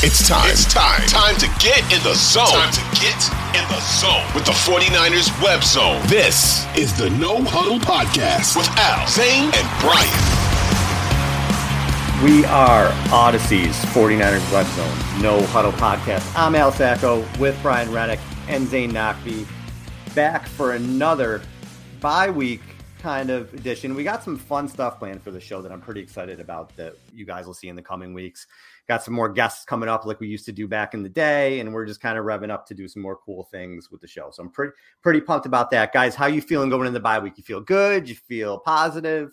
It's time. It's time. Time to get in the zone. Time to get in the zone with the 49ers web zone. This is the No Huddle Podcast with Al, Zane, and Brian. We are Odyssey's 49ers web zone, No Huddle Podcast. I'm Al Sacco with Brian Reddick and Zane Knockby back for another bye week kind of edition. We got some fun stuff planned for the show that I'm pretty excited about that you guys will see in the coming weeks got some more guests coming up like we used to do back in the day and we're just kind of revving up to do some more cool things with the show so i'm pretty pretty pumped about that guys how you feeling going into the bye week you feel good you feel positive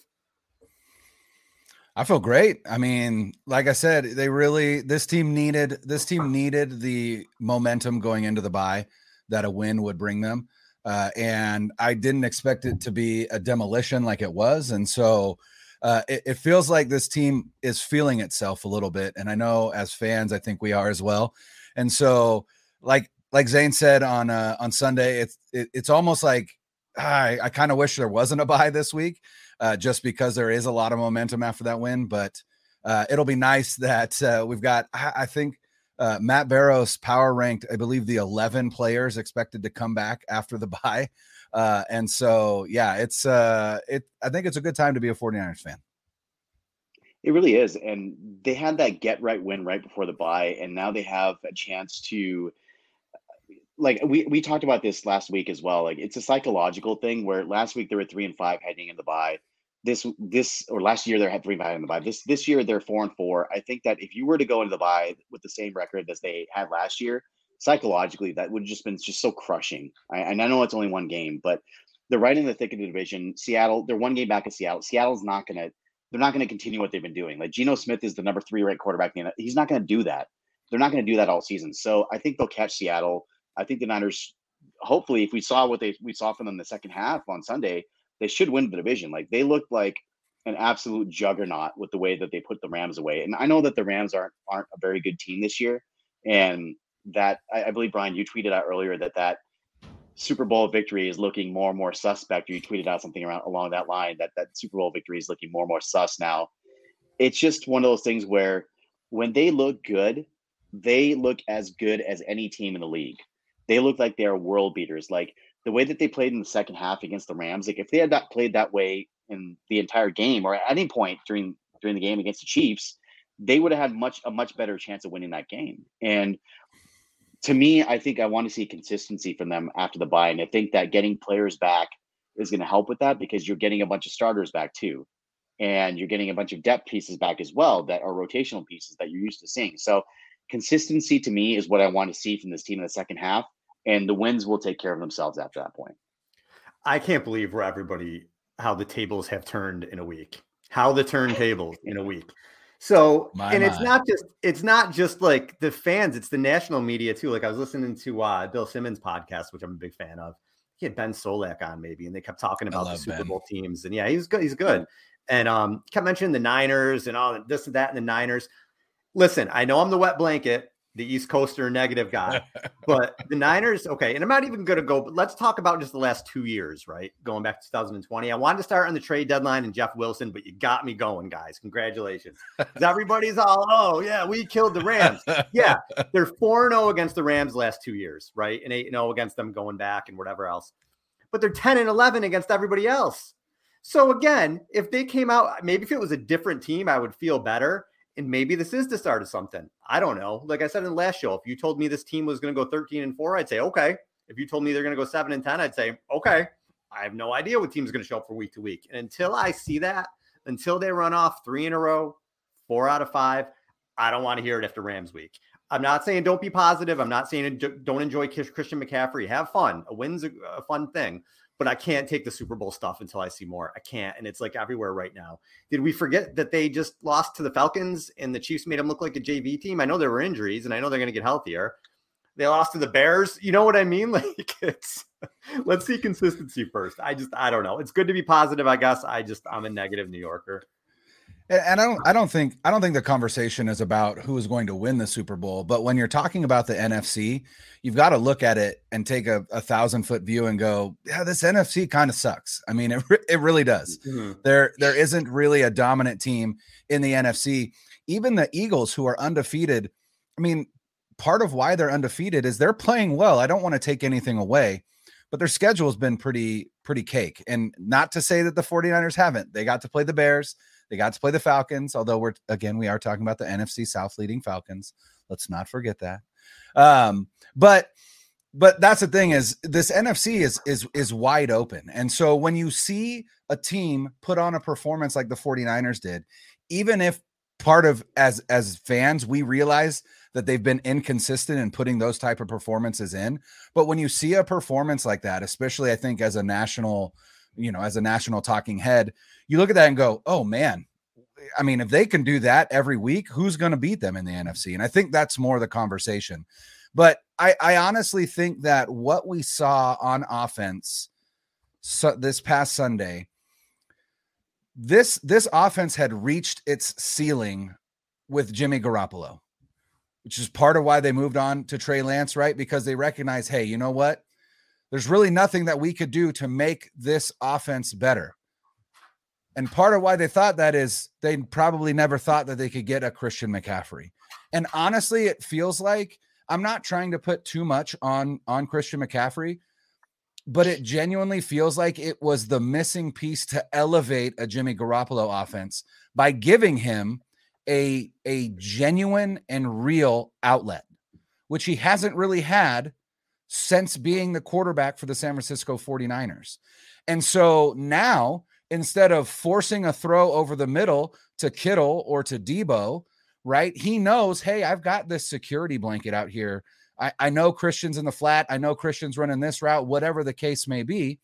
I feel great. I mean, like I said, they really this team needed this team needed the momentum going into the bye that a win would bring them. Uh, and I didn't expect it to be a demolition like it was. And so uh, it, it, feels like this team is feeling itself a little bit, and I know as fans, I think we are as well. And so, like like Zane said on uh, on Sunday, it's it, it's almost like I, I kind of wish there wasn't a buy this week, uh, just because there is a lot of momentum after that win. But uh, it'll be nice that uh, we've got. I, I think uh, Matt Barrows power ranked, I believe, the 11 players expected to come back after the bye. Uh, and so, yeah, it's uh, it. I think it's a good time to be a 49ers fan. It really is, and they had that get right win right before the bye, and now they have a chance to. Like we we talked about this last week as well. Like it's a psychological thing where last week they were three and five heading in the bye. This this or last year they had three and five in the bye. This this year they're four and four. I think that if you were to go into the bye with the same record as they had last year, psychologically that would have just been just so crushing. I, and I know it's only one game, but they're right in the thick of the division. Seattle, they're one game back of Seattle. Seattle's not gonna they're not gonna continue what they've been doing. Like Geno Smith is the number three ranked quarterback. He's not gonna do that. They're not gonna do that all season. So I think they'll catch Seattle. I think the Niners, hopefully, if we saw what they we saw from them the second half on Sunday, they should win the division. Like they looked like an absolute juggernaut with the way that they put the Rams away. And I know that the Rams aren't aren't a very good team this year, and that I, I, believe Brian, you tweeted out earlier that that Super Bowl victory is looking more and more suspect. Or you tweeted out something around along that line that that Super Bowl victory is looking more and more sus now. It's just one of those things where when they look good, they look as good as any team in the league. They look like they are world beaters. Like the way that they played in the second half against the Rams. Like if they had not played that way in the entire game or at any point during during the game against the Chiefs, they would have had much a much better chance of winning that game. And to me, I think I want to see consistency from them after the buy. And I think that getting players back is going to help with that because you're getting a bunch of starters back too. And you're getting a bunch of depth pieces back as well that are rotational pieces that you're used to seeing. So consistency to me is what I want to see from this team in the second half. And the wins will take care of themselves after that point. I can't believe where everybody how the tables have turned in a week. How the turntables in a week. So, my, and it's not just it's not just like the fans; it's the national media too. Like I was listening to uh, Bill Simmons' podcast, which I'm a big fan of. He had Ben Solak on maybe, and they kept talking about the Super ben. Bowl teams. And yeah, he's good. He's good. And um, kept mentioning the Niners and all this and that and the Niners. Listen, I know I'm the wet blanket, the East Coaster negative guy. but the Niners, okay, and I'm not even going to go, but let's talk about just the last two years, right? Going back to 2020. I wanted to start on the trade deadline and Jeff Wilson, but you got me going, guys. Congratulations. Everybody's all, oh, yeah, we killed the Rams. Yeah, they're 4 0 against the Rams last two years, right? And 8 0 against them going back and whatever else. But they're 10 and 11 against everybody else. So again, if they came out, maybe if it was a different team, I would feel better and maybe this is the start of something. I don't know. Like I said in the last show, if you told me this team was going to go 13 and 4, I'd say okay. If you told me they're going to go 7 and 10, I'd say okay. I have no idea what team's going to show up for week to week. And until I see that, until they run off 3 in a row, 4 out of 5, I don't want to hear it after Rams week. I'm not saying don't be positive. I'm not saying don't enjoy Christian McCaffrey. Have fun. A win's a, a fun thing but I can't take the Super Bowl stuff until I see more. I can't. And it's like everywhere right now. Did we forget that they just lost to the Falcons and the Chiefs made them look like a JV team? I know there were injuries and I know they're going to get healthier. They lost to the Bears. You know what I mean? Like it's let's see consistency first. I just I don't know. It's good to be positive, I guess. I just I'm a negative New Yorker. And I don't I don't think I don't think the conversation is about who is going to win the Super Bowl, but when you're talking about the NFC, you've got to look at it and take a, a thousand foot view and go, yeah, this NFC kind of sucks. I mean, it, it really does. Mm-hmm. There there isn't really a dominant team in the NFC. Even the Eagles, who are undefeated I mean, part of why they're undefeated is they're playing well. I don't want to take anything away, but their schedule has been pretty, pretty cake. And not to say that the 49ers haven't. They got to play the Bears, they got to play the Falcons, although we're again, we are talking about the NFC South leading Falcons. Let's not forget that. Um, but but that's the thing is this NFC is is is wide open. And so when you see a team put on a performance like the 49ers did, even if part of as as fans we realize that they've been inconsistent in putting those type of performances in, but when you see a performance like that, especially I think as a national, you know, as a national talking head, you look at that and go, "Oh man, I mean, if they can do that every week, who's going to beat them in the NFC? And I think that's more the conversation. But I, I honestly think that what we saw on offense so this past Sunday, this this offense had reached its ceiling with Jimmy Garoppolo, which is part of why they moved on to Trey Lance, right? Because they recognize, hey, you know what? There's really nothing that we could do to make this offense better. And part of why they thought that is they probably never thought that they could get a Christian McCaffrey. And honestly, it feels like I'm not trying to put too much on on Christian McCaffrey, but it genuinely feels like it was the missing piece to elevate a Jimmy Garoppolo offense by giving him a a genuine and real outlet, which he hasn't really had since being the quarterback for the San Francisco 49ers. And so now instead of forcing a throw over the middle to Kittle or to Deebo, right? He knows, hey, I've got this security blanket out here. I, I know Christian's in the flat. I know Christian's running this route, whatever the case may be.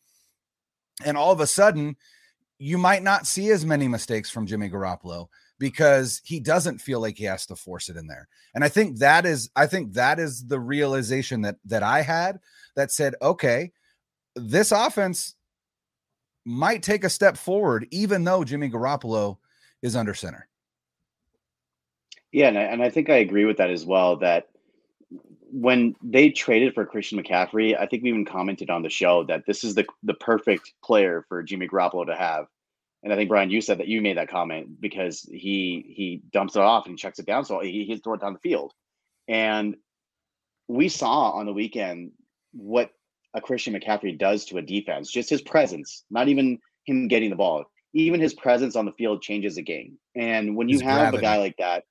And all of a sudden, you might not see as many mistakes from Jimmy Garoppolo because he doesn't feel like he has to force it in there. And I think that is I think that is the realization that that I had that said, okay, this offense might take a step forward, even though Jimmy Garoppolo is under center. Yeah, and I, and I think I agree with that as well. That when they traded for Christian McCaffrey, I think we even commented on the show that this is the the perfect player for Jimmy Garoppolo to have. And I think Brian, you said that you made that comment because he he dumps it off and he checks it down, so he, he's throwing it down the field. And we saw on the weekend what a Christian McCaffrey does to a defense, just his presence, not even him getting the ball, even his presence on the field changes a game. And when you have gravity. a guy like that,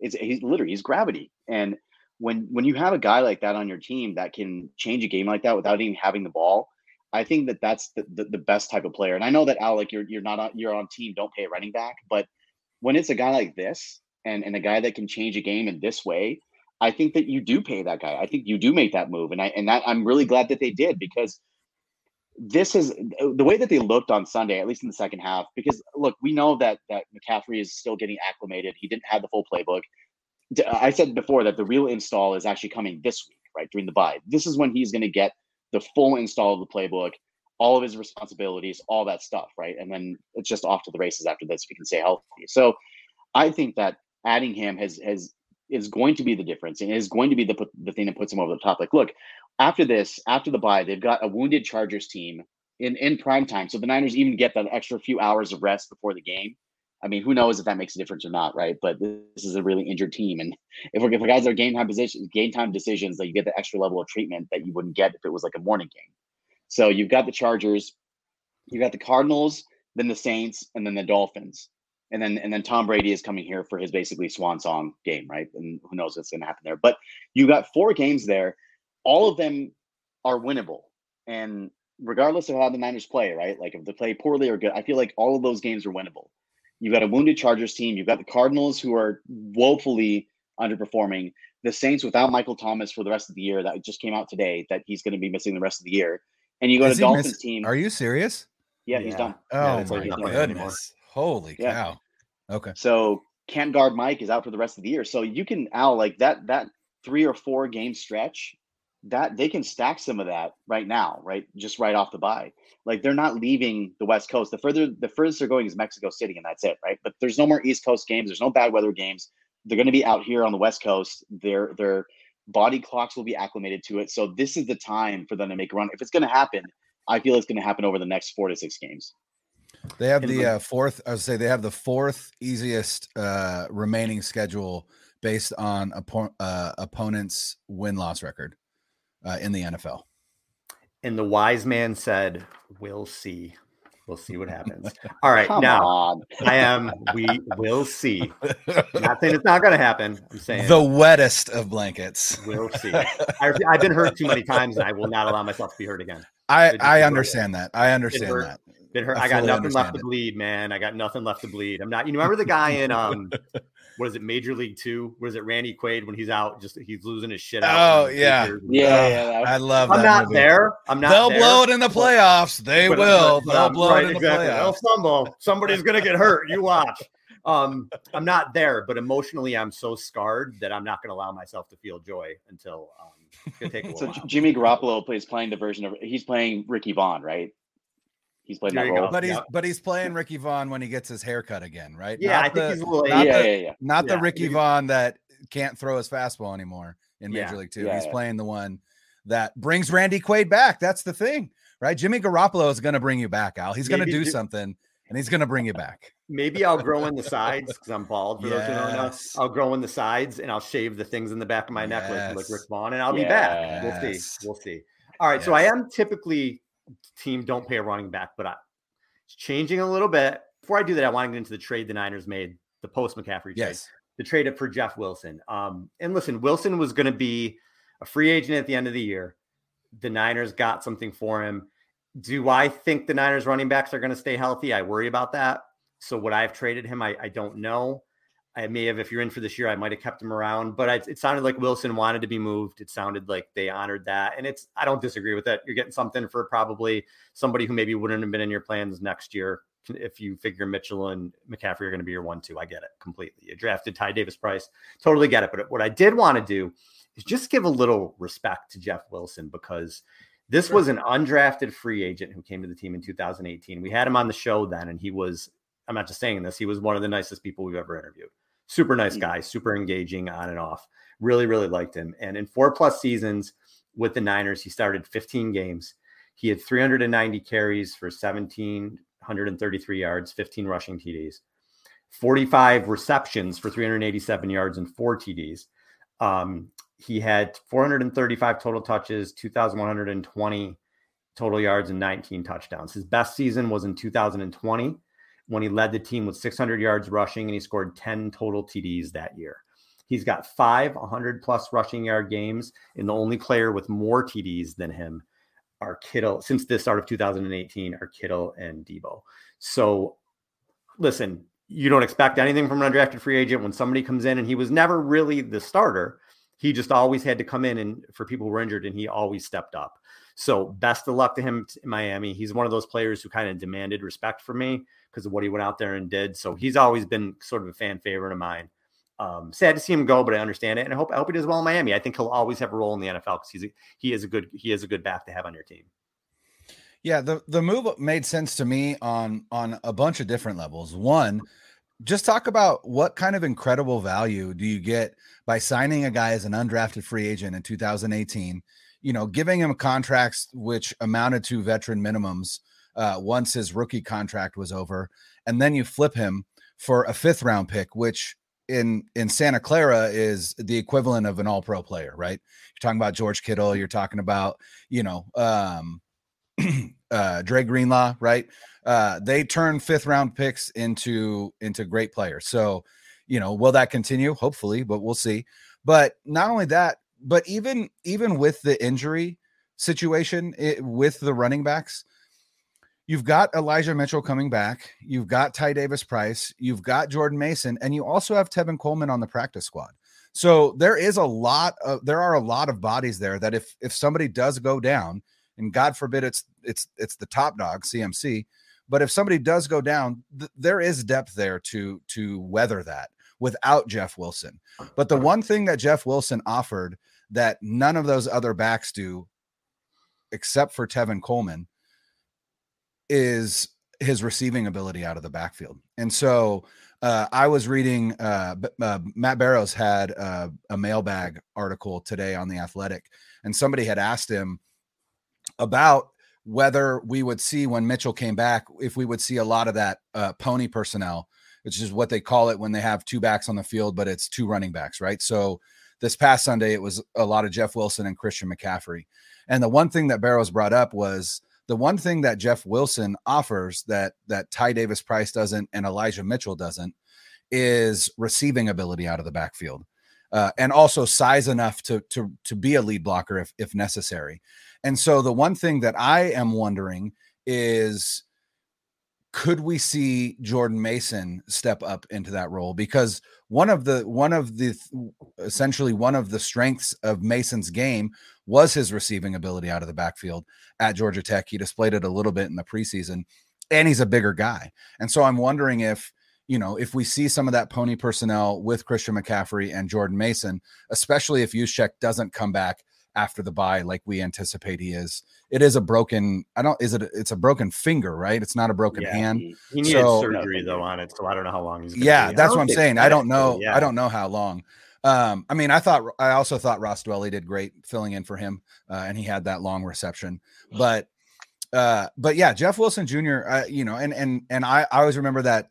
it's he's literally he's gravity. And when when you have a guy like that on your team that can change a game like that without even having the ball, I think that that's the, the, the best type of player. And I know that Alec, you're you're not on, you're on team. Don't pay a running back, but when it's a guy like this and and a guy that can change a game in this way, I think that you do pay that guy. I think you do make that move, and I and that I'm really glad that they did because this is the way that they looked on Sunday, at least in the second half. Because look, we know that that McCaffrey is still getting acclimated. He didn't have the full playbook. I said before that the real install is actually coming this week, right during the bye. This is when he's going to get the full install of the playbook, all of his responsibilities, all that stuff, right? And then it's just off to the races after this. We can stay healthy. So I think that adding him has has is going to be the difference and is going to be the the thing that puts them over the top. Like, look, after this, after the bye, they've got a wounded Chargers team in in prime time, so the Niners even get that extra few hours of rest before the game. I mean, who knows if that makes a difference or not, right? But this is a really injured team, and if we're if guys are game time position, game time decisions, that you get the extra level of treatment that you wouldn't get if it was like a morning game. So you've got the Chargers, you've got the Cardinals, then the Saints, and then the Dolphins and then and then Tom Brady is coming here for his basically swan song game, right? And who knows what's going to happen there. But you got four games there, all of them are winnable, and regardless of how the Niners play, right? Like if they play poorly or good, I feel like all of those games are winnable. You've got a wounded Chargers team. You've got the Cardinals who are woefully underperforming. The Saints without Michael Thomas for the rest of the year. That just came out today that he's going to be missing the rest of the year. And you go is to Dolphins miss- team. Are you serious? Yeah, he's done. Oh yeah, my goodness. Holy yeah. cow. Okay. So can't guard Mike is out for the rest of the year. So you can Al like that that three or four game stretch that they can stack some of that right now, right? Just right off the buy. Like they're not leaving the West Coast. The further the furthest they're going is Mexico City, and that's it, right? But there's no more East Coast games. There's no bad weather games. They're going to be out here on the West Coast. Their their body clocks will be acclimated to it. So this is the time for them to make a run. If it's going to happen, I feel it's going to happen over the next four to six games. They have the uh, fourth. I would say they have the fourth easiest uh, remaining schedule based on oppo- uh, opponent's win loss record uh, in the NFL. And the wise man said, "We'll see." We'll see what happens. All right, Come now on. I am. We will see. I'm not saying it's not going to happen. I'm saying the wettest of blankets. we'll see. I, I've been hurt too many times, and I will not allow myself to be hurt again. I I feel it? understand that. I understand hurt. that. Been hurt. I I, got nothing left understand to bleed, man. I got nothing left to bleed. I'm not. You remember the guy in um, what is it, Major League Two? What is it, Randy Quaid when he's out, just he's losing his shit out. Oh, in yeah. Yeah, yeah, I love. That. I'm that not movie. there. I'm not. They'll there, blow it in the playoffs. They but- will. but- but They'll I'm- blow right, it in the exactly. They'll playoffs. fumble. Somebody's gonna get hurt. You watch. Um, I'm not there, but emotionally, I'm so scarred that I'm not gonna allow myself to feel joy until um, it's gonna take a So while. Jimmy Garoppolo plays playing the version of he's playing Ricky Vaughn, right? He's playing There that you go. role. But he's Yeah. but he's playing Ricky Vaughn when he gets his haircut again, right? Yeah, Not I think the, he's a little. not yeah, the- yeah, yeah. not the Ricky he's- Vaughn that can't throw his fastball anymore in Major Yeah, League Two. yeah, he's yeah. playing the one that brings Randy Quaid back. That's the thing, right? Jimmy Garoppolo is going to bring you back, Al. He's going to Maybe do Ji- something, and he's going to bring you back. Maybe I'll grow in the sides because I'm bald. For those who don't know, I'll grow in the sides and I'll shave the things in the back of my neck like, like Rick Vaughn, and I'll be back. We'll see. We'll see. All right. So I am typically team don't pay a running back, but I, it's changing a little bit. Before I do that, I want to get into the trade the Niners made, the post McCaffrey trade, Yes. the trade up for Jeff Wilson. Um, and listen, Wilson was going to be a free agent at the end of the year. The Niners got something for him. Do I think the Niners running backs are going to stay healthy? I worry about that. So would I have traded him? I, I don't know. I may have, if you're in for this year, I might have kept him around. But I, it sounded like Wilson wanted to be moved. It sounded like they honored that, and it's I don't disagree with that. You're getting something for probably somebody who maybe wouldn't have been in your plans next year if you figure Mitchell and McCaffrey are going to be your one-two. I get it completely. You drafted Ty Davis Price, totally get it. But what I did want to do is just give a little respect to Jeff Wilson because this was an undrafted free agent who came to the team in 2018. We had him on the show then, and he was I'm not just saying this. He was one of the nicest people we've ever interviewed. Super nice Mm. guy, super engaging on and off. Really, really liked him. And in four plus seasons with the Niners, he started 15 games. He had 390 carries for 1,733 yards, 15 rushing TDs, 45 receptions for 387 yards and four TDs. Um, he had 435 total touches, 2,120 total yards, and 19 touchdowns. His best season was in 2020 when he led the team with 600 yards rushing and he scored 10 total TDs that year. He's got five 100 plus rushing yard games, and the only player with more TDs than him are Kittle since the start of 2018 are Kittle and Deebo. So, listen, you don't expect anything from an undrafted free agent when somebody comes in and he was never really the starter. He just always had to come in and for people who were injured, and he always stepped up. So, best of luck to him in Miami. He's one of those players who kind of demanded respect from me because of what he went out there and did. So, he's always been sort of a fan favorite of mine. Um, sad to see him go, but I understand it, and I hope I hope he does well in Miami. I think he'll always have a role in the NFL because he's a, he is a good he is a good back to have on your team. Yeah, the the move made sense to me on on a bunch of different levels. One, just talk about what kind of incredible value do you get by signing a guy as an undrafted free agent in 2018, you know, giving him contracts which amounted to veteran minimums uh, once his rookie contract was over, and then you flip him for a fifth round pick, which in in Santa Clara is the equivalent of an all pro player, right? You're talking about George Kittle, you're talking about, you know, um uh Dre Greenlaw, right? Uh they turn fifth round picks into into great players. So, you know, will that continue? Hopefully, but we'll see. But not only that, but even even with the injury situation it, with the running backs, you've got Elijah Mitchell coming back, you've got Ty Davis Price, you've got Jordan Mason, and you also have Tevin Coleman on the practice squad. So there is a lot of there are a lot of bodies there that if if somebody does go down, and God forbid it's it's it's the top dog CMC, but if somebody does go down, th- there is depth there to to weather that without Jeff Wilson. But the one thing that Jeff Wilson offered that none of those other backs do, except for Tevin Coleman, is his receiving ability out of the backfield. And so uh, I was reading uh, uh, Matt Barrows had a mailbag article today on the Athletic, and somebody had asked him about whether we would see when Mitchell came back if we would see a lot of that uh, pony personnel which is what they call it when they have two backs on the field, but it's two running backs, right? So this past Sunday, it was a lot of Jeff Wilson and Christian McCaffrey. And the one thing that Barrows brought up was the one thing that Jeff Wilson offers that that Ty Davis Price doesn't and Elijah Mitchell doesn't is receiving ability out of the backfield. Uh, and also size enough to to to be a lead blocker if if necessary. And so the one thing that I am wondering is could we see Jordan Mason step up into that role because one of the one of the essentially one of the strengths of Mason's game was his receiving ability out of the backfield at Georgia Tech. He displayed it a little bit in the preseason and he's a bigger guy. And so I'm wondering if you know, if we see some of that pony personnel with Christian McCaffrey and Jordan Mason, especially if Juszczyk doesn't come back after the buy, like we anticipate he is. It is a broken. I don't. Is it? It's a broken finger, right? It's not a broken yeah, hand. He, he needed so, surgery though on it, so I don't know how long he's. Yeah, that's what I'm saying. I don't know. Yeah. I don't know how long. Um, I mean, I thought I also thought Ross Dwelley did great filling in for him, uh, and he had that long reception. But, uh, but yeah, Jeff Wilson Jr. Uh, you know, and and and I, I always remember that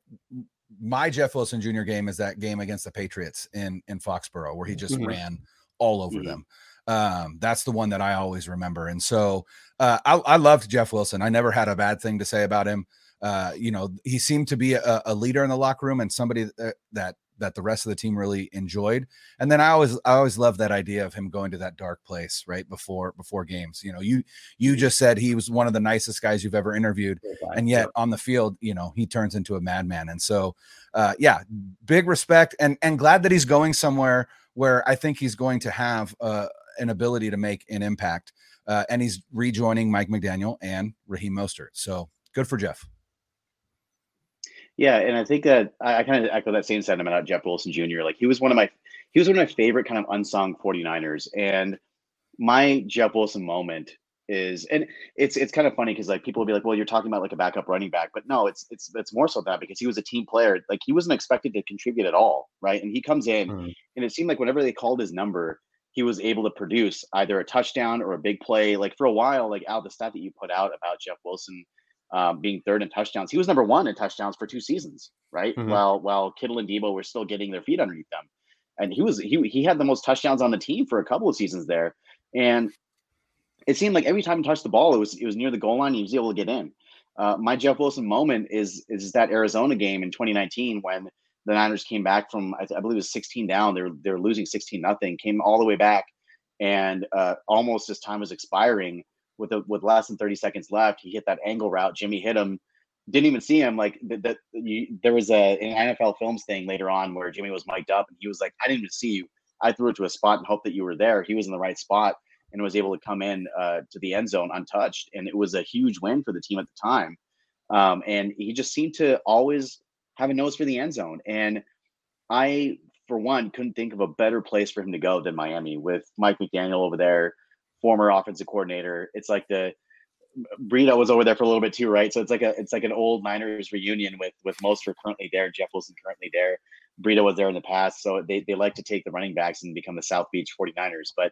my Jeff Wilson Jr. game is that game against the Patriots in in Foxborough where he just mm-hmm. ran all over mm-hmm. them. Um, that's the one that I always remember. And so uh, I, I loved Jeff Wilson. I never had a bad thing to say about him. Uh, you know, he seemed to be a, a leader in the locker room and somebody that, that that the rest of the team really enjoyed. And then I always I always loved that idea of him going to that dark place right before before games. You know, you you just said he was one of the nicest guys you've ever interviewed, and yet on the field, you know, he turns into a madman. And so, uh, yeah, big respect and and glad that he's going somewhere where I think he's going to have uh, an ability to make an impact. Uh, and he's rejoining Mike McDaniel and Raheem Mostert. So good for Jeff. Yeah, and I think that I, I kind of echo that same sentiment about Jeff Wilson Jr. Like he was one of my he was one of my favorite kind of unsung 49ers. And my Jeff Wilson moment is and it's it's kind of funny because like people will be like, well, you're talking about like a backup running back, but no, it's it's it's more so that because he was a team player, like he wasn't expected to contribute at all, right? And he comes in mm. and it seemed like whenever they called his number, he was able to produce either a touchdown or a big play. Like for a while, like out the stat that you put out about Jeff Wilson um, being third in touchdowns, he was number one in touchdowns for two seasons, right? Mm-hmm. While while Kittle and Deebo were still getting their feet underneath them, and he was he he had the most touchdowns on the team for a couple of seasons there, and it seemed like every time he touched the ball, it was it was near the goal line. He was able to get in. Uh, my Jeff Wilson moment is is that Arizona game in 2019 when the Niners came back from I, believe it was 16 down. They're they're losing 16 nothing. Came all the way back, and uh, almost as time was expiring, with a, with less than 30 seconds left, he hit that angle route. Jimmy hit him. Didn't even see him. Like that. There was a an NFL Films thing later on where Jimmy was mic'd up, and he was like, "I didn't even see you. I threw it to a spot and hoped that you were there." He was in the right spot and was able to come in uh, to the end zone untouched, and it was a huge win for the team at the time. Um, and he just seemed to always have a nose for the end zone. And I, for one, couldn't think of a better place for him to go than Miami with Mike McDaniel over there, former offensive coordinator. It's like the Breida was over there for a little bit too, right? So it's like a it's like an old Niners reunion with with Mostert currently there, Jeff Wilson currently there. Breida was there in the past, so they, they like to take the running backs and become the South Beach 49ers. But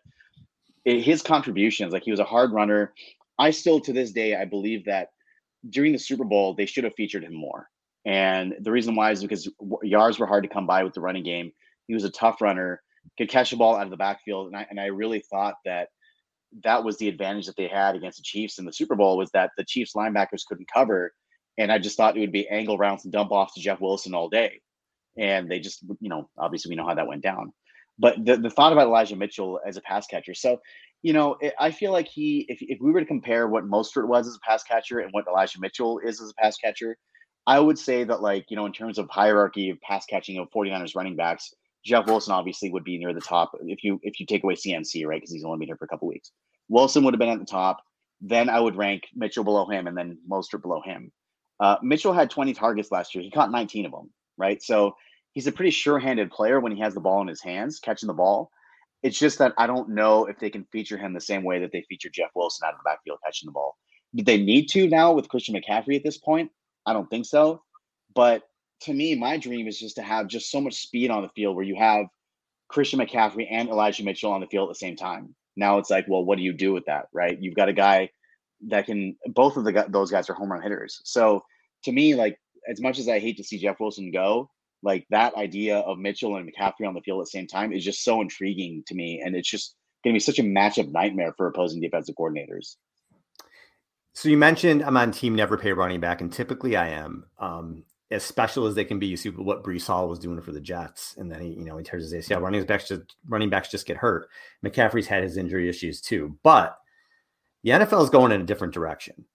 his contributions, like he was a hard runner. I still to this day I believe that during the Super Bowl they should have featured him more. And the reason why is because yards were hard to come by with the running game. He was a tough runner, could catch the ball out of the backfield, and I and I really thought that that was the advantage that they had against the Chiefs in the Super Bowl was that the Chiefs linebackers couldn't cover, and I just thought it would be angle routes and dump off to Jeff Wilson all day, and they just you know obviously we know how that went down. But the, the thought about Elijah Mitchell as a pass catcher, so you know, I feel like he, if, if we were to compare what Mostert was as a pass catcher and what Elijah Mitchell is as a pass catcher, I would say that, like, you know, in terms of hierarchy of pass catching of 49ers running backs, Jeff Wilson obviously would be near the top if you if you take away CMC, right? Because he's only been here for a couple weeks. Wilson would have been at the top. Then I would rank Mitchell below him and then Mostert below him. Uh, Mitchell had 20 targets last year. He caught 19 of them, right? So he's a pretty sure-handed player when he has the ball in his hands, catching the ball. It's just that I don't know if they can feature him the same way that they feature Jeff Wilson out of the backfield catching the ball. Do they need to now with Christian McCaffrey at this point? I don't think so. But to me, my dream is just to have just so much speed on the field where you have Christian McCaffrey and Elijah Mitchell on the field at the same time. Now it's like, well, what do you do with that, right? You've got a guy that can. Both of the those guys are home run hitters. So to me, like as much as I hate to see Jeff Wilson go, like that idea of Mitchell and McCaffrey on the field at the same time is just so intriguing to me. And it's just going to be such a matchup nightmare for opposing defensive coordinators. So you mentioned I'm on team never pay running back, and typically I am. Um, as special as they can be, you see what Breece Hall was doing for the Jets, and then he, you know, he tears his ACL. Running backs just running backs just get hurt. McCaffrey's had his injury issues too, but the NFL is going in a different direction.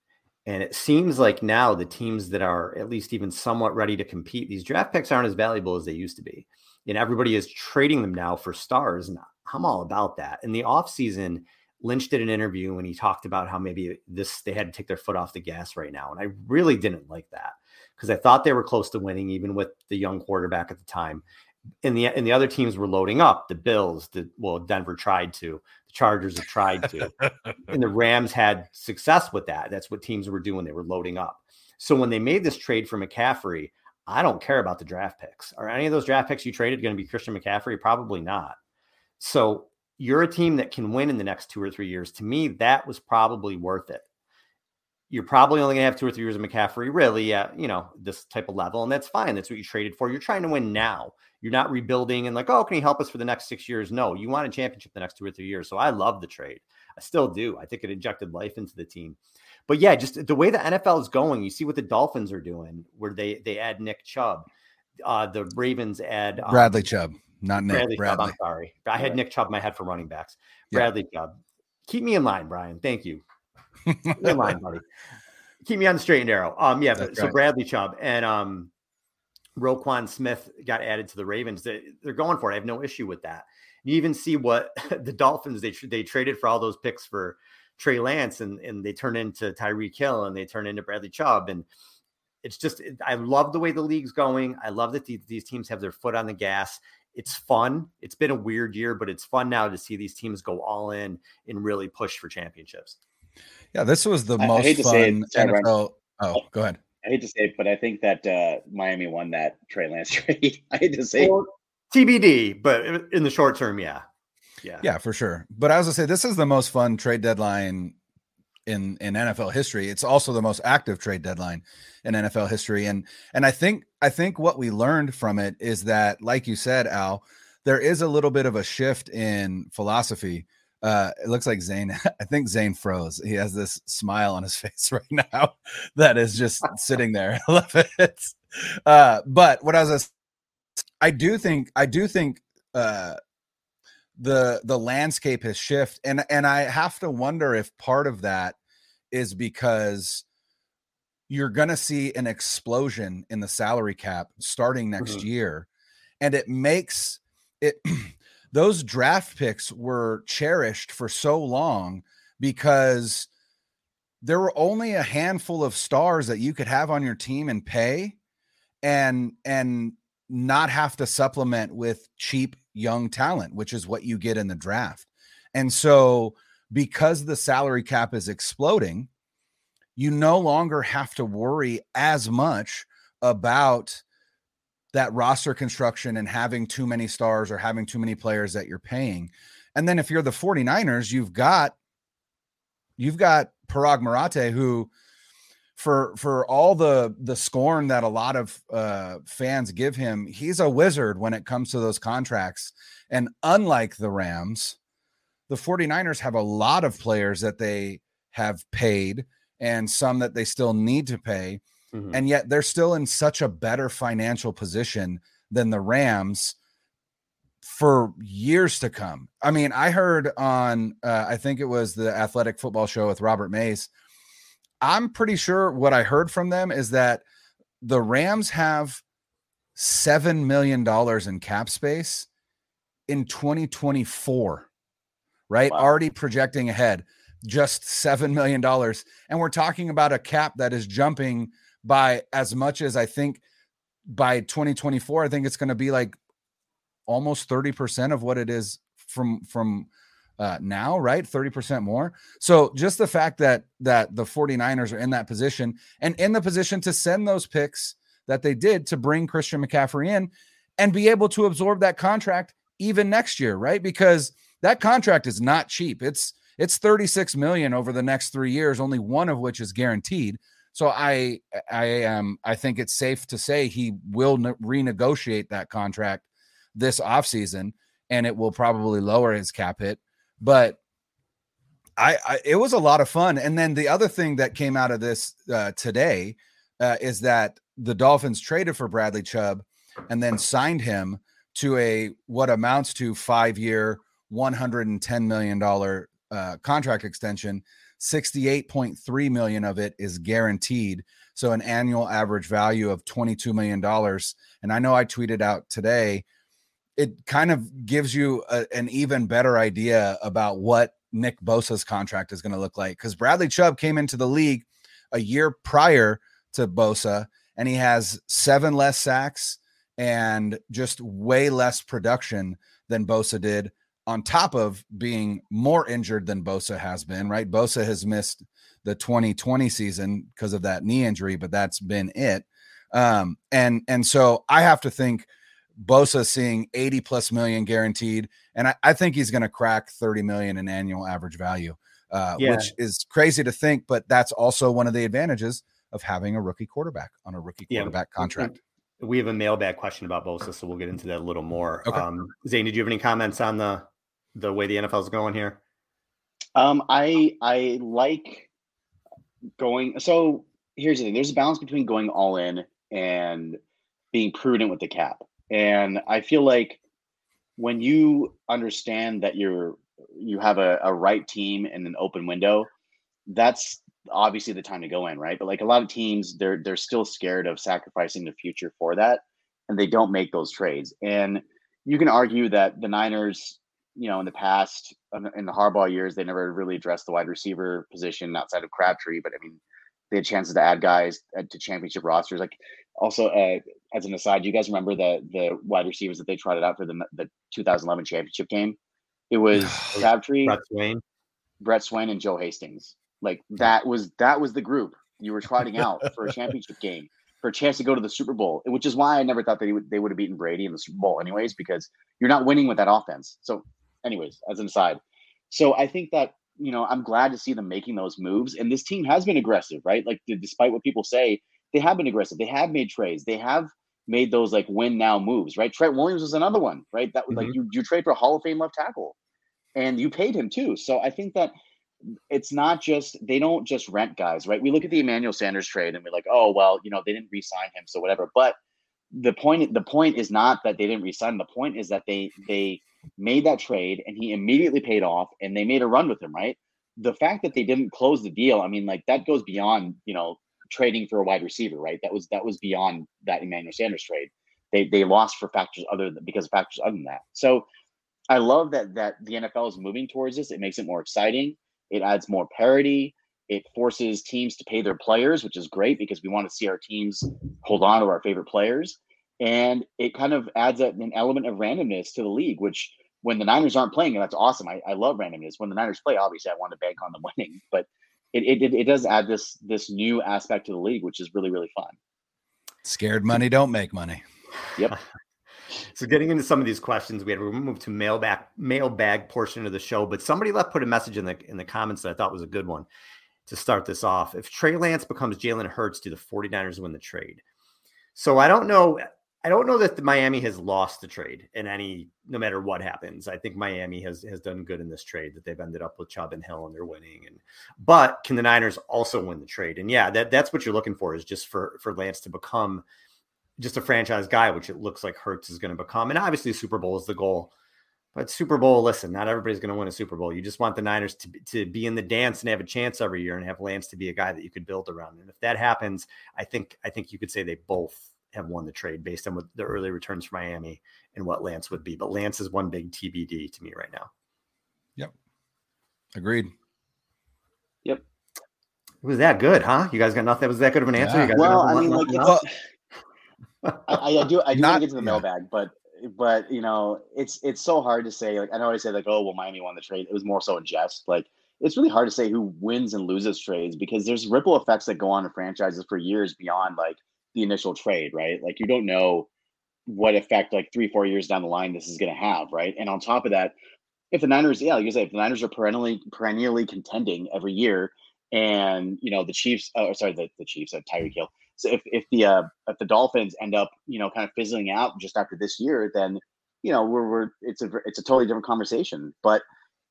And it seems like now the teams that are at least even somewhat ready to compete, these draft picks aren't as valuable as they used to be. And everybody is trading them now for stars. And I'm all about that. In the offseason, Lynch did an interview and he talked about how maybe this they had to take their foot off the gas right now. And I really didn't like that because I thought they were close to winning, even with the young quarterback at the time. And the and the other teams were loading up. The Bills, the well, Denver tried to. The Chargers have tried to, and the Rams had success with that. That's what teams were doing. They were loading up. So when they made this trade for McCaffrey, I don't care about the draft picks. Are any of those draft picks you traded going to be Christian McCaffrey? Probably not. So you're a team that can win in the next two or three years. To me, that was probably worth it. You're probably only going to have two or three years of McCaffrey, really, at you know this type of level, and that's fine. That's what you traded for. You're trying to win now. You're not rebuilding and like, oh, can he help us for the next six years? No, you want a championship the next two or three years. So I love the trade. I still do. I think it injected life into the team. But yeah, just the way the NFL is going, you see what the Dolphins are doing, where they they add Nick Chubb, uh, the Ravens add um, Bradley Chubb, not Nick Bradley, Bradley. Chubb. I'm sorry, I had Nick Chubb in my head for running backs. Bradley yeah. Chubb, keep me in line, Brian. Thank you. in line, buddy. Keep me on the straight and narrow. Um, yeah, but, so Bradley Chubb and um Roquan Smith got added to the Ravens. They, are going for it. I have no issue with that. You even see what the Dolphins they they traded for all those picks for Trey Lance and and they turn into Tyreek Hill and they turn into Bradley Chubb and it's just I love the way the league's going. I love that these, these teams have their foot on the gas. It's fun. It's been a weird year, but it's fun now to see these teams go all in and really push for championships. Yeah, this was the I, most I fun NFL. Oh, go ahead. I hate to say it, but I think that uh, Miami won that Trey Lance trade. I hate to say well, TBD, but in the short term, yeah. Yeah. Yeah, for sure. But as I was gonna say this is the most fun trade deadline in in NFL history. It's also the most active trade deadline in NFL history. And and I think I think what we learned from it is that, like you said, Al, there is a little bit of a shift in philosophy uh, it looks like Zane. I think Zane froze. He has this smile on his face right now that is just sitting there. I love it. Uh, but what I was, I do think, I do think, uh, the the landscape has shifted, and and I have to wonder if part of that is because you're going to see an explosion in the salary cap starting next mm-hmm. year, and it makes it. those draft picks were cherished for so long because there were only a handful of stars that you could have on your team and pay and and not have to supplement with cheap young talent which is what you get in the draft and so because the salary cap is exploding you no longer have to worry as much about that roster construction and having too many stars or having too many players that you're paying. And then if you're the 49ers, you've got you've got Paraag Marathe who for for all the the scorn that a lot of uh, fans give him, he's a wizard when it comes to those contracts. And unlike the Rams, the 49ers have a lot of players that they have paid and some that they still need to pay Mm-hmm. And yet they're still in such a better financial position than the Rams for years to come. I mean, I heard on, uh, I think it was the athletic football show with Robert Mays. I'm pretty sure what I heard from them is that the Rams have $7 million in cap space in 2024, right? Wow. Already projecting ahead, just $7 million. And we're talking about a cap that is jumping by as much as I think by 2024, I think it's going to be like almost 30% of what it is from from uh, now, right? 30% more. So just the fact that that the 49ers are in that position and in the position to send those picks that they did to bring Christian McCaffrey in and be able to absorb that contract even next year, right? Because that contract is not cheap. It's it's 36 million over the next 3 years, only one of which is guaranteed. So I I am I think it's safe to say he will ne- renegotiate that contract this offseason and it will probably lower his cap hit. But I, I, it was a lot of fun. And then the other thing that came out of this uh, today uh, is that the Dolphins traded for Bradley Chubb and then signed him to a what amounts to five year, one hundred and ten million dollar uh, contract extension. Sixty eight point three million of it is guaranteed, so an annual average value of twenty two million dollars. And I know I tweeted out today. It kind of gives you a, an even better idea about what Nick Bosa's contract is going to look like because Bradley Chubb came into the league a year prior to Bosa and he has seven less sacks and just way less production than Bosa did on top of being more injured than Bosa has been, right? Bosa has missed the 2020 season because of that knee injury, but that's been it. Um, and and so I have to think Bosa seeing 80 plus million guaranteed, and I, I think he's going to crack 30 million in annual average value, uh, yeah. which is crazy to think, but that's also one of the advantages of having a rookie quarterback on a rookie quarterback yeah. contract. We have a mailbag question about Bosa, so we'll get into that a little more. Okay. Um, Zane, did you have any comments on the the way the NFL is going here? Um, I I like going. So here's the thing: there's a balance between going all in and being prudent with the cap. And I feel like when you understand that you're you have a, a right team and an open window, that's obviously the time to go in, right? But like a lot of teams, they're they're still scared of sacrificing the future for that, and they don't make those trades. And you can argue that the Niners, you know, in the past, in the Harbaugh years, they never really addressed the wide receiver position outside of Crabtree. But I mean, they had chances to add guys to championship rosters. Like also, uh, as an aside, do you guys remember the the wide receivers that they trotted out for the the 2011 championship game? It was Crabtree, Brett Swain, Brett Swain, and Joe Hastings. Like that was that was the group you were trotting out for a championship game for a chance to go to the Super Bowl, which is why I never thought they would they would have beaten Brady in the Super Bowl anyways, because you're not winning with that offense. So, anyways, as an aside, so I think that you know, I'm glad to see them making those moves. And this team has been aggressive, right? Like, despite what people say, they have been aggressive. They have made trades. They have made those like win now moves, right? Trent Williams was another one, right? That was mm-hmm. like you you trade for a Hall of Fame left tackle, and you paid him too. So I think that it's not just they don't just rent guys, right? We look at the Emmanuel Sanders trade and we're like, oh well, you know, they didn't re-sign him, so whatever. But the point the point is not that they didn't re-sign. The point is that they they made that trade and he immediately paid off and they made a run with him, right? The fact that they didn't close the deal, I mean, like that goes beyond, you know, trading for a wide receiver, right? That was that was beyond that Emmanuel Sanders trade. They they lost for factors other than because of factors other than that. So I love that that the NFL is moving towards this. It makes it more exciting. It adds more parity. It forces teams to pay their players, which is great because we want to see our teams hold on to our favorite players. And it kind of adds a, an element of randomness to the league, which when the Niners aren't playing, and that's awesome. I, I love randomness. When the Niners play, obviously I want to bank on them winning, but it, it, it does add this this new aspect to the league, which is really, really fun. Scared money don't make money. Yep. so getting into some of these questions, we had to move to mailbag mailbag portion of the show, but somebody left put a message in the in the comments that I thought was a good one to start this off. If Trey Lance becomes Jalen Hurts, do the 49ers win the trade? So I don't know. I don't know that Miami has lost the trade in any, no matter what happens. I think Miami has has done good in this trade that they've ended up with Chubb and Hill and they're winning. And but can the Niners also win the trade? And yeah, that that's what you're looking for is just for for Lance to become just a franchise guy, which it looks like Hurts is going to become. And obviously, Super Bowl is the goal. But Super Bowl, listen, not everybody's going to win a Super Bowl. You just want the Niners to, to be in the dance and have a chance every year and have Lance to be a guy that you could build around. And if that happens, I think I think you could say they both have won the trade based on what the early returns for Miami and what Lance would be. But Lance is one big TBD to me right now. Yep. Agreed. Yep. It was that good, huh? You guys got nothing. Was that good of an answer? Yeah. well, I mean, like, well, I, I, do. I do want to get to the mailbag, but but you know, it's it's so hard to say. Like I know I said like, oh well, Miami won the trade. It was more so in jest. Like it's really hard to say who wins and loses trades because there's ripple effects that go on in franchises for years beyond like the initial trade, right? Like you don't know what effect like three, four years down the line this is going to have, right? And on top of that, if the Niners, yeah, like you say, if the Niners are perennially perennially contending every year, and you know the Chiefs, oh sorry, the, the Chiefs, uh, Tyreek Hill. So if if the uh, if the Dolphins end up you know kind of fizzling out just after this year, then you know we're we're it's a it's a totally different conversation. But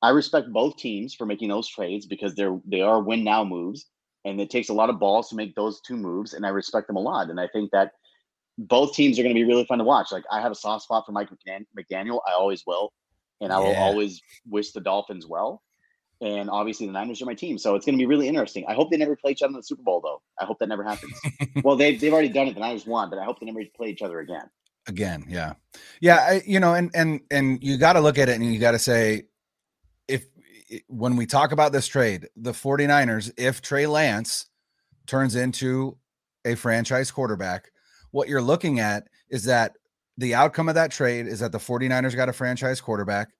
I respect both teams for making those trades because they're they are win now moves, and it takes a lot of balls to make those two moves, and I respect them a lot. And I think that both teams are going to be really fun to watch. Like I have a soft spot for Mike McDaniel, I always will, and I will always wish the Dolphins well. And obviously, the Niners are my team, so it's going to be really interesting. I hope they never play each other in the Super Bowl, though. I hope that never happens. well, they've they've already done it. The Niners won, but I hope they never play each other again. Again, yeah, yeah. I, you know, and and and you got to look at it, and you got to say, when we talk about this trade, the 49ers, if Trey Lance turns into a franchise quarterback, what you're looking at is that the outcome of that trade is that the 49ers got a franchise quarterback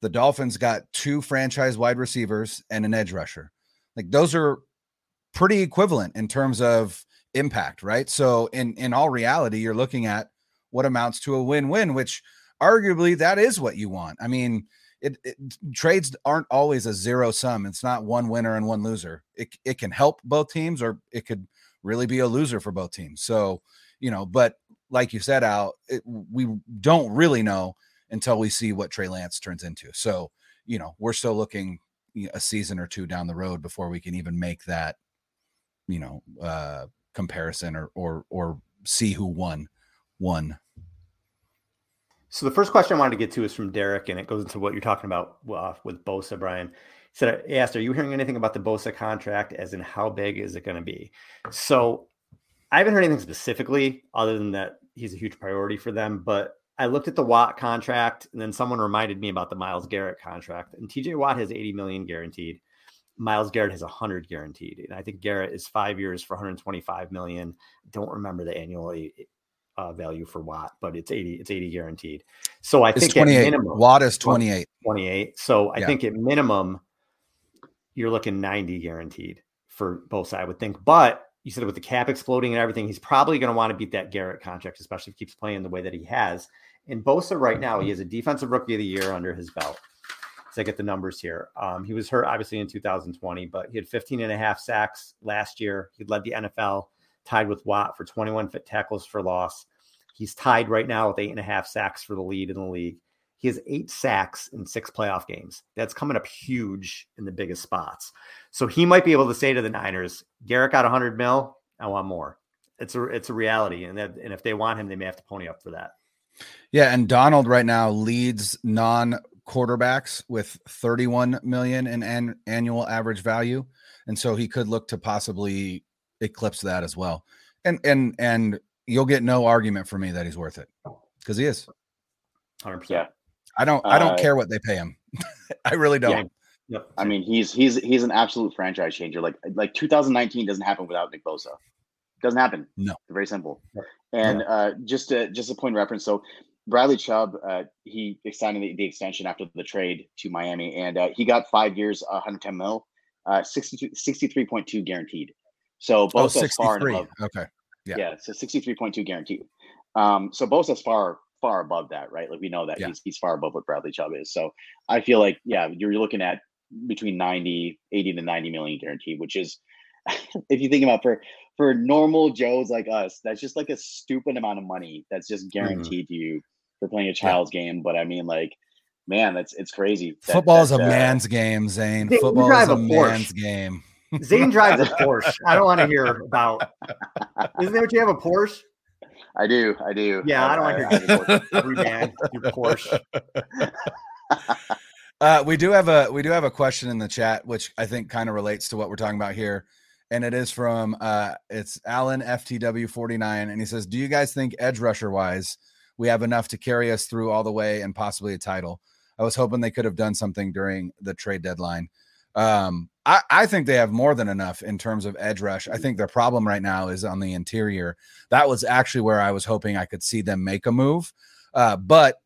the Dolphins got two franchise wide receivers and an edge rusher. Like those are pretty equivalent in terms of impact, right? So in in all reality, you're looking at what amounts to a win-win, which arguably that is what you want. I mean, it, it, trades aren't always a zero sum. It's not one winner and one loser. It it can help both teams, or it could really be a loser for both teams. So you know, but like you said, Al, it, we don't really know until we see what Trey Lance turns into. So, you know, we're still looking a season or two down the road before we can even make that, you know, uh, comparison or or or see who won won. So the first question I wanted to get to is from Derek, and it goes into what you're talking about uh, with Bosa, Brian. He said, he asked, "Are you hearing anything about the Bosa contract? As in, how big is it going to be?" So I haven't heard anything specifically, other than that he's a huge priority for them. But I looked at the Watt contract, and then someone reminded me about the Myles Garrett contract. And TJ Watt has 80 million guaranteed. Myles Garrett has 100 guaranteed, and I think Garrett is five years for 125 million. Don't remember the annual uh, value for Watt, but it's 80. It's 80 guaranteed. So I it's think 28. minimum, Watt is 28. 28. So I yeah. think at minimum, you're looking 90 guaranteed for both sides. I would think, but you said with the cap exploding and everything, he's probably going to want to beat that Garrett contract, especially if he keeps playing the way that he has. And Bosa right now, he has a defensive rookie of the year under his belt. So I get the numbers here. Um, he was hurt obviously in 2020, but he had 15 and a half sacks last year. He led the NFL, tied with Watt for 21 fit tackles for loss. He's tied right now with eight and a half sacks for the lead in the league. He has eight sacks in six playoff games. That's coming up huge in the biggest spots. So he might be able to say to the Niners, Garrett got 100 mil. I want more. It's a it's a reality, and that and if they want him, they may have to pony up for that. Yeah, and Donald right now leads non quarterbacks with 31 million in an annual average value, and so he could look to possibly eclipse that as well. And and and you'll get no argument for me that he's worth it because he is. 100%. Yeah. I don't I don't uh, care what they pay him. I really don't. Yeah. Yep. I mean, he's he's he's an absolute franchise changer. Like like 2019 doesn't happen without Nick Bosa. Doesn't happen. No. Very simple. And uh, just a, just a point of reference. So Bradley Chubb, uh, he signed the, the, extension after the trade to Miami, and uh, he got five years, 110 mil, uh, 63.2 guaranteed. So both oh, far above. Okay. Yeah. Yeah. So 63.2 guaranteed. Um, so both as far far above that, right? Like we know that yeah. he's he's far above what Bradley Chubb is. So I feel like yeah, you're looking at between 90, 80 to 90 million guaranteed, which is if you think about for for normal Joes like us, that's just like a stupid amount of money that's just mm-hmm. guaranteed mm-hmm. to you for playing a child's yeah. game. But I mean, like, man, that's it's crazy. That, Football is a uh, man's game, Zane. Football is a, a man's game. Zane drives a Porsche. I don't want to hear about. Isn't that what you have a Porsche? I do. I do. Yeah, I, I don't want to hear every man your Porsche. Uh, we do have a we do have a question in the chat, which I think kind of relates to what we're talking about here, and it is from uh, it's Alan FTW forty nine, and he says, "Do you guys think edge rusher wise, we have enough to carry us through all the way and possibly a title?" I was hoping they could have done something during the trade deadline. Um, I, I think they have more than enough in terms of edge rush. I think their problem right now is on the interior. That was actually where I was hoping I could see them make a move. Uh, but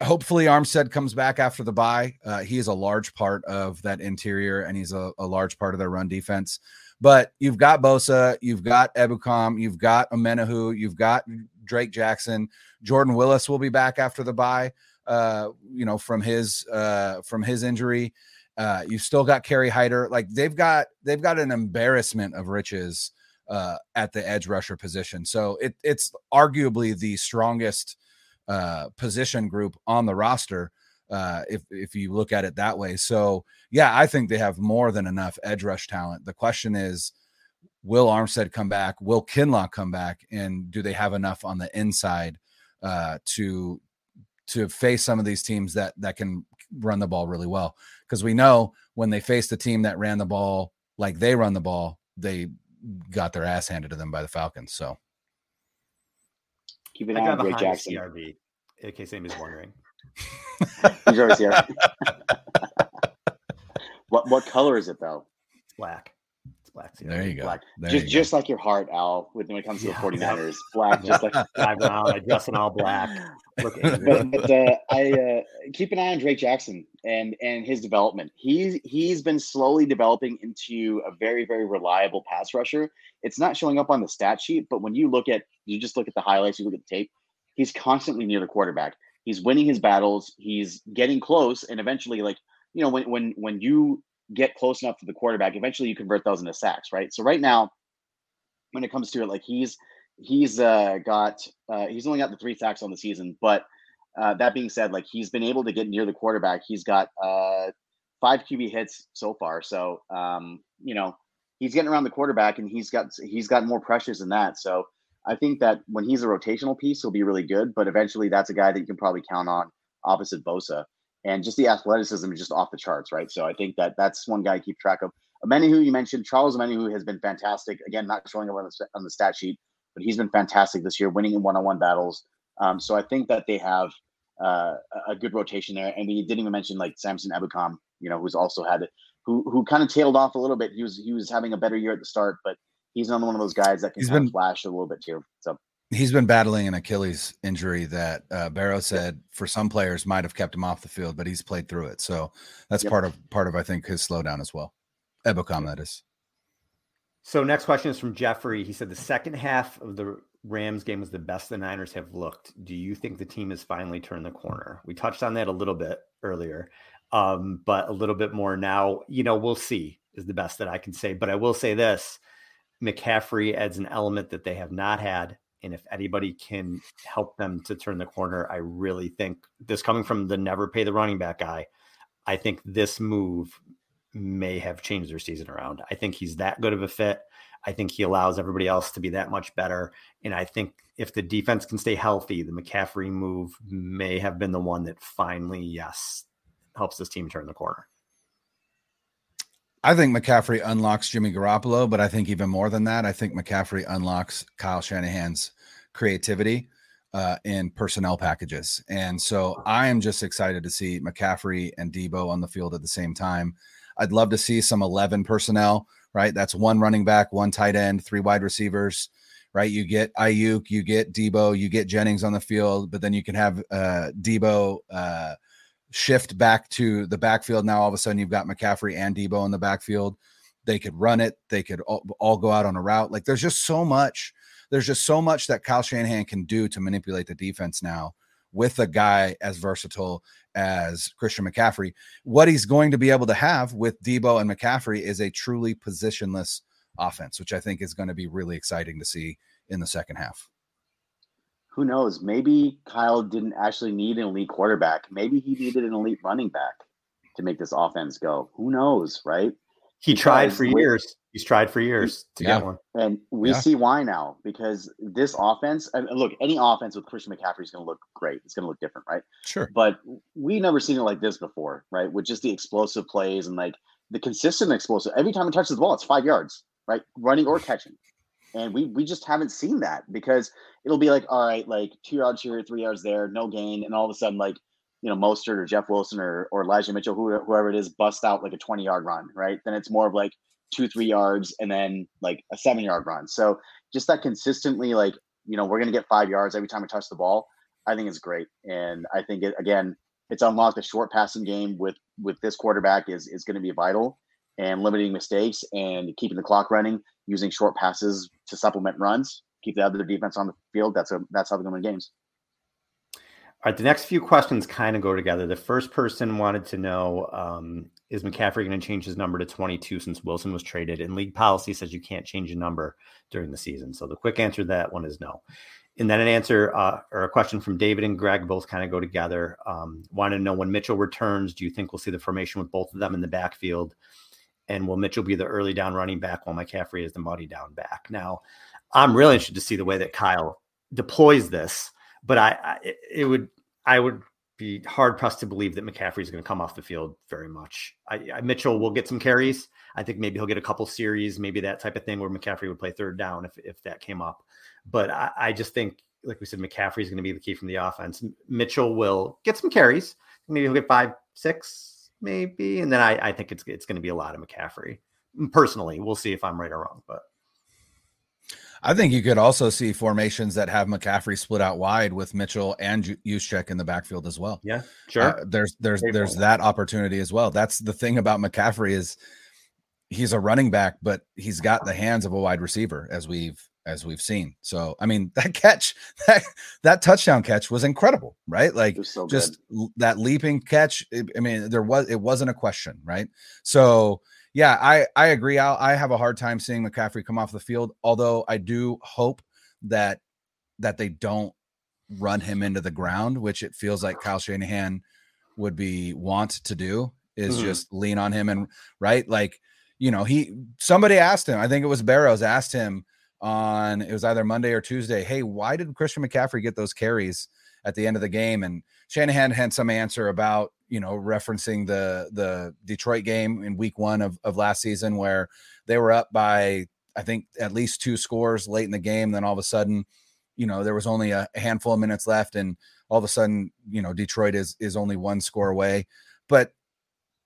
hopefully Armstead comes back after the bye. Uh, he is a large part of that interior, and he's a, a, large part of their run defense. But you've got Bosa, you've got Ebukam, you've got Omenihu, you've got Drake Jackson. Jordan Willis will be back after the bye. Uh, you know, from his uh, from his injury, Uh, you've still got Kerry Hyder. Like they've got they've got an embarrassment of riches uh, at the edge rusher position. So it, it's arguably the strongest uh, position group on the roster uh, if if you look at it that way. So yeah, I think they have more than enough edge rush talent. The question is, will Armstead come back? Will Kinlaw come back? And do they have enough on the inside uh, to to face some of these teams that that can run the ball really well? Because we know when they faced a team that ran the ball like they run the ball, they got their ass handed to them by the Falcons. So keep an eye on Drake Jackson. CRV, in case anybody's wondering. He's always here. what what color is it though? Black. It's black. CRV. There you go. Black. There just just like your heart, Al, when it comes to yeah. the 49ers. Black, just like drive around, I dress in all black. Look but, but uh, I uh, keep an eye on Drake Jackson and and his development. He's he's been slowly developing into a very very reliable pass rusher. It's not showing up on the stat sheet, but when you look at you just look at the highlights, you look at the tape, he's constantly near the quarterback. He's winning his battles. He's getting close, and eventually, like you know, when when when you get close enough to the quarterback, eventually you convert those into sacks, right? So right now, when it comes to it, like he's he's uh, got uh, he's only got the three sacks on the season, but uh, that being said, like he's been able to get near the quarterback. He's got uh, five QB hits so far. So um, you know he's getting around the quarterback, and he's got he's got more pressures than that. So I think that when he's a rotational piece, he'll be really good. But eventually, that's a guy that you can probably count on opposite Bosa, and just the athleticism is just off the charts, right? So I think that that's one guy to keep track of. Omenihu, you mentioned Charles Omenihu has been fantastic. Again, not showing up on the, on the stat sheet, but he's been fantastic this year, winning in one-on-one battles. Um, so I think that they have uh, a good rotation there. And we didn't even mention like Samson Ebukam, you know, who's also had who who kind of tailed off a little bit. He was he was having a better year at the start, but he's another one of those guys that can he's been, flash a little bit too. So he's been battling an Achilles injury that uh, Barrow said for some players might have kept him off the field, but he's played through it. So that's yep. part of part of I think his slowdown as well. Ebukam, that is. So next question is from Jeffrey. He said the second half of the Rams game was the best the Niners have looked. Do you think the team has finally turned the corner? We touched on that a little bit earlier, um, but a little bit more now. You know, we'll see is the best that I can say. But I will say this: McCaffrey adds an element that they have not had, and if anybody can help them to turn the corner, I really think this coming from the never pay the running back guy. I think this move may have changed their season around. I think he's that good of a fit. I think he allows everybody else to be that much better. And I think if the defense can stay healthy, the McCaffrey move may have been the one that finally, yes, helps this team turn the corner. I think McCaffrey unlocks Jimmy Garoppolo, but I think even more than that, I think McCaffrey unlocks Kyle Shanahan's creativity uh, in personnel packages. And so I am just excited to see McCaffrey and Deebo on the field at the same time. I'd love to see some 11 personnel right? That's one running back, one tight end, three wide receivers, right? You get Aiyuk, you get Deebo, you get Jennings on the field, but then you can have uh, Deebo uh, shift back to the backfield. Now all of a sudden you've got McCaffrey and Deebo in the backfield. They could run it. They could all, all go out on a route. Like there's just so much. There's just so much that Kyle Shanahan can do to manipulate the defense now with a guy as versatile as Christian McCaffrey. What he's going to be able to have with Deebo and McCaffrey is a truly positionless offense, which I think is going to be really exciting to see in the second half. Who knows? Maybe Kyle didn't actually need an elite quarterback. Maybe he needed an elite running back to make this offense go. Who knows, right? He tried for years. He's tried for years to yeah. get one. And we yeah. see why now because this offense, and look, any offense with Christian McCaffrey is going to look great. It's going to look different, right? Sure. But we never seen it like this before, right? With just the explosive plays and like the consistent explosive. Every time he touches the ball, it's five yards, right? Running or catching. And we we just haven't seen that because it'll be like, all right, like two yards here, three yards there, no gain, and all of a sudden, like you know, Mostert or Jeff Wilson or or Elijah Mitchell, whoever it is, bust out like a 20 yard run, right? Then it's more of like two, three yards, and then like a seven yard run. So just that consistently, like, you know, we're to get five yards every time we touch the ball. I think it's great. And I think it, again, it's unlocked a short passing game with, with this quarterback is, is going to be vital and limiting mistakes and keeping the clock running using short passes to supplement runs, keep the other defense on the field. That's a, that's how to win games. All right, the next few questions kind of go together. The first person wanted to know um, is McCaffrey going to change his number to 22 since Wilson was traded? And league policy says you can't change a number during the season. So the quick answer to that one is no. And then an answer uh, or a question from David and Greg both kind of go together. Um, wanted to know when Mitchell returns, do you think we'll see the formation with both of them in the backfield? And will Mitchell be the early down running back while McCaffrey is the muddy down back? Now, I'm really interested to see the way that Kyle deploys this, but I, I it would I would be hard pressed to believe that McCaffrey is going to come off the field very much. I, I, Mitchell will get some carries. I think maybe he'll get a couple series, maybe that type of thing where McCaffrey would play third down if, if that came up. But I, I just think, like we said, McCaffrey is going to be the key from the offense. Mitchell will get some carries. Maybe he'll get five, six, maybe. And then I, I think it's it's going to be a lot of McCaffrey. Personally, we'll see if I'm right or wrong, but I think you could also see formations that have McCaffrey split out wide with Mitchell and Juszczyk in the backfield as well. Yeah, sure. Uh, there's there's there's that opportunity as well. That's the thing about McCaffrey is he's a running back, but he's got the hands of a wide receiver, as we've as we've seen. So I mean that catch, that that touchdown catch was incredible, right? Like so just that leaping catch. It, I mean, there was it wasn't a question, right? So yeah, I I agree. i I have a hard time seeing McCaffrey come off the field. Although I do hope that that they don't run him into the ground, which it feels like Kyle Shanahan would be want to do is mm-hmm. just lean on him and right like you know he somebody asked him i think it was barrows asked him on it was either monday or tuesday hey why did christian mccaffrey get those carries at the end of the game and shanahan had some answer about you know, referencing the the Detroit game in week one of, of last season where they were up by I think at least two scores late in the game. Then all of a sudden, you know, there was only a handful of minutes left, and all of a sudden, you know, Detroit is is only one score away. But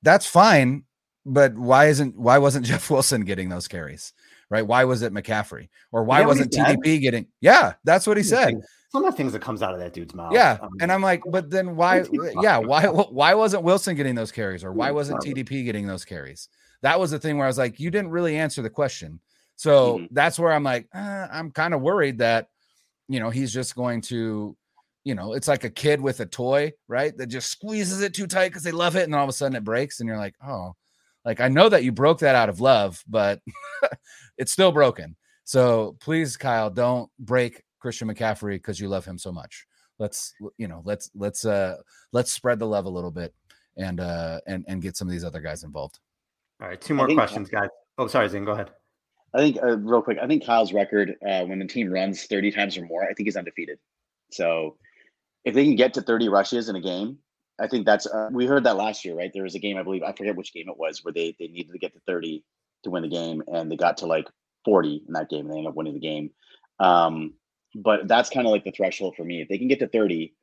that's fine. But why isn't why wasn't Jeff Wilson getting those carries? Right? Why was it McCaffrey? Or why wasn't TDP getting? Yeah, that's what he said some of the things that comes out of that dude's mouth. Yeah, um, and I'm like, but then why? Yeah, why? Why wasn't Wilson getting those carries, or why wasn't TDP getting those carries? That was the thing where I was like, you didn't really answer the question. So mm-hmm. that's where I'm like, uh, I'm kind of worried that, you know, he's just going to, you know, it's like a kid with a toy, right? That just squeezes it too tight because they love it, and then all of a sudden it breaks, and you're like, oh, like I know that you broke that out of love, but it's still broken. So please, Kyle, don't break Christian McCaffrey because you love him so much. Let's you know, let's let's uh let's spread the love a little bit and uh and and get some of these other guys involved. All right, two more think, questions, guys. Oh, sorry, Zane, go ahead. I think uh, real quick. I think Kyle's record uh, when the team runs 30 times or more, I think he's undefeated. So if they can get to 30 rushes in a game, I think that's uh, we heard that last year, right? There was a game, I believe, I forget which game it was, where they they needed to get to 30 to win the game, and they got to like 40 in that game, and they ended up winning the game. Um, but that's kind of like the threshold for me. If they can get to 30,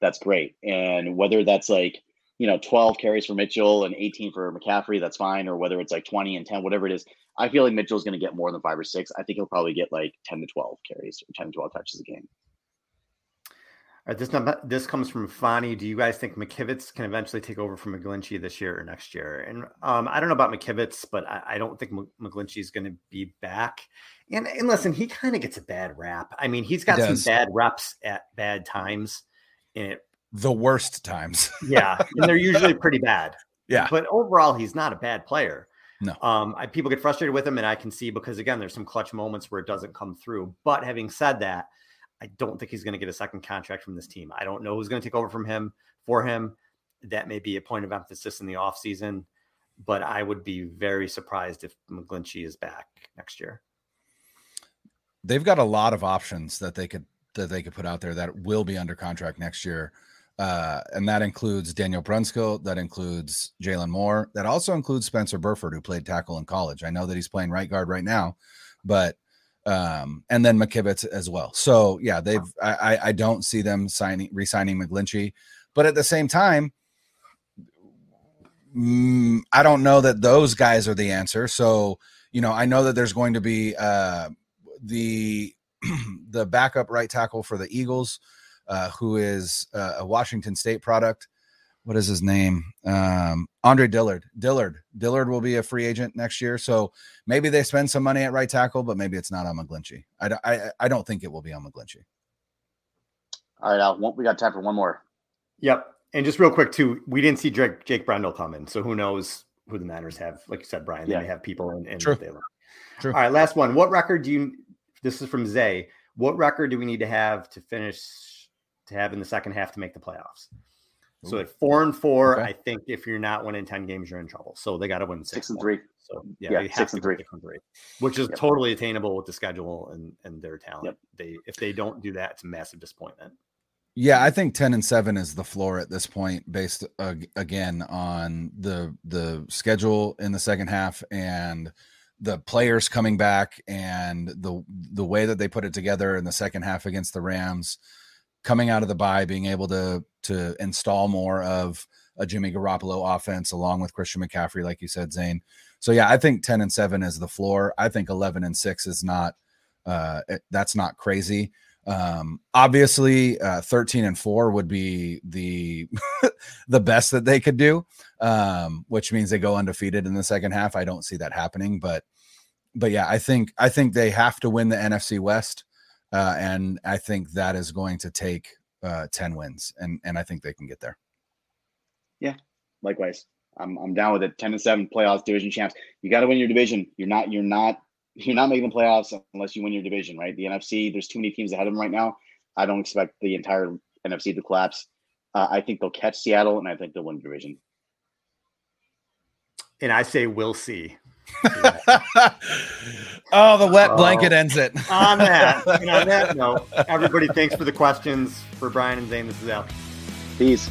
that's great. And whether that's like, you know, 12 carries for Mitchell and 18 for McCaffrey, that's fine. Or whether it's like 20 and 10, whatever it is, I feel like Mitchell's going to get more than five or six. I think he'll probably get like 10 to 12 carries or 10 to 12 touches a game. All right, this number, this comes from Fani. Do you guys think McKivitz can eventually take over from McGlinchey this year or next year? And um, I don't know about McKivitz, but I, I don't think McGlinchey is going to be back. And and listen, he kind of gets a bad rap. I mean, he's got he some bad reps at bad times. and it, the worst times. yeah, and they're usually pretty bad. Yeah, but overall, he's not a bad player. No. Um, I, people get frustrated with him, and I can see because again, there's some clutch moments where it doesn't come through. But having said that I don't think he's going to get a second contract from this team. I don't know who's going to take over from him for him. That may be a point of emphasis in the offseason, but I would be very surprised if McGlinchey is back next year. They've got a lot of options that they could that they could put out there that will be under contract next year. Uh, and that includes Daniel Brunskill, that includes Jaylon Moore, that also includes Spencer Burford, who played tackle in college. I know that he's playing right guard right now, but um, and then McKivitz as well. So yeah, they've I, I don't see them signing re-signing McGlinchey, but at the same time, mm, I don't know that those guys are the answer. So you know, I know that there's going to be uh, the the backup right tackle for the Eagles, uh, who is uh, a Washington State product what is his name? Um, Andre Dillard. Dillard. Dillard will be a free agent next year. So maybe they spend some money at right tackle, but maybe it's not on McGlinchey. I, I, I don't think it will be on McGlinchey. All right, Al, we got time for one more. Yep. And just real quick too, we didn't see Jake, Jake Brendel in, so who knows who the Niners have? Like you said, Brian, yeah. they may have people in. in True. True. All right, last one. What record do you? This is from Zay. What record do we need to have to finish to have in the second half to make the playoffs? Ooh. So at four and four, okay. I think if you're not winning ten games, you're in trouble. So they got to win six, six and three. So yeah, yeah six and three. and three, which is yep. totally attainable with the schedule and and their talent. Yep. They if they don't do that, it's a massive disappointment. Yeah, I think 10 and 7 is the floor at this point based uh, again on the the schedule in the second half and the players coming back and the the way that they put it together in the second half against the Rams coming out of the bye being able to to install more of a Jimmy Garoppolo offense along with Christian McCaffrey like you said Zane. So yeah, I think 10 and 7 is the floor. I think 11 and 6 is not uh that's not crazy. Um, obviously, uh, 13 and four would be the the best that they could do, um, which means they go undefeated in the second half. I don't see that happening, but but yeah, I think I think they have to win the NFC West, uh, and I think that is going to take uh, 10 wins, and and I think they can get there. Yeah, likewise. I'm I'm down with it. 10 and 7 playoffs, division champs. You got to win your division. You're not you're not you're not making the playoffs unless you win your division, right? The NFC, there's too many teams ahead of them right now. I don't expect the entire NFC to collapse. Uh, I think they'll catch Seattle, and I think they'll win the division. And I say we'll see. oh, the wet blanket oh, ends it. on that, on that note, everybody, thanks for the questions. For Brian and Zane, this is Al. Peace.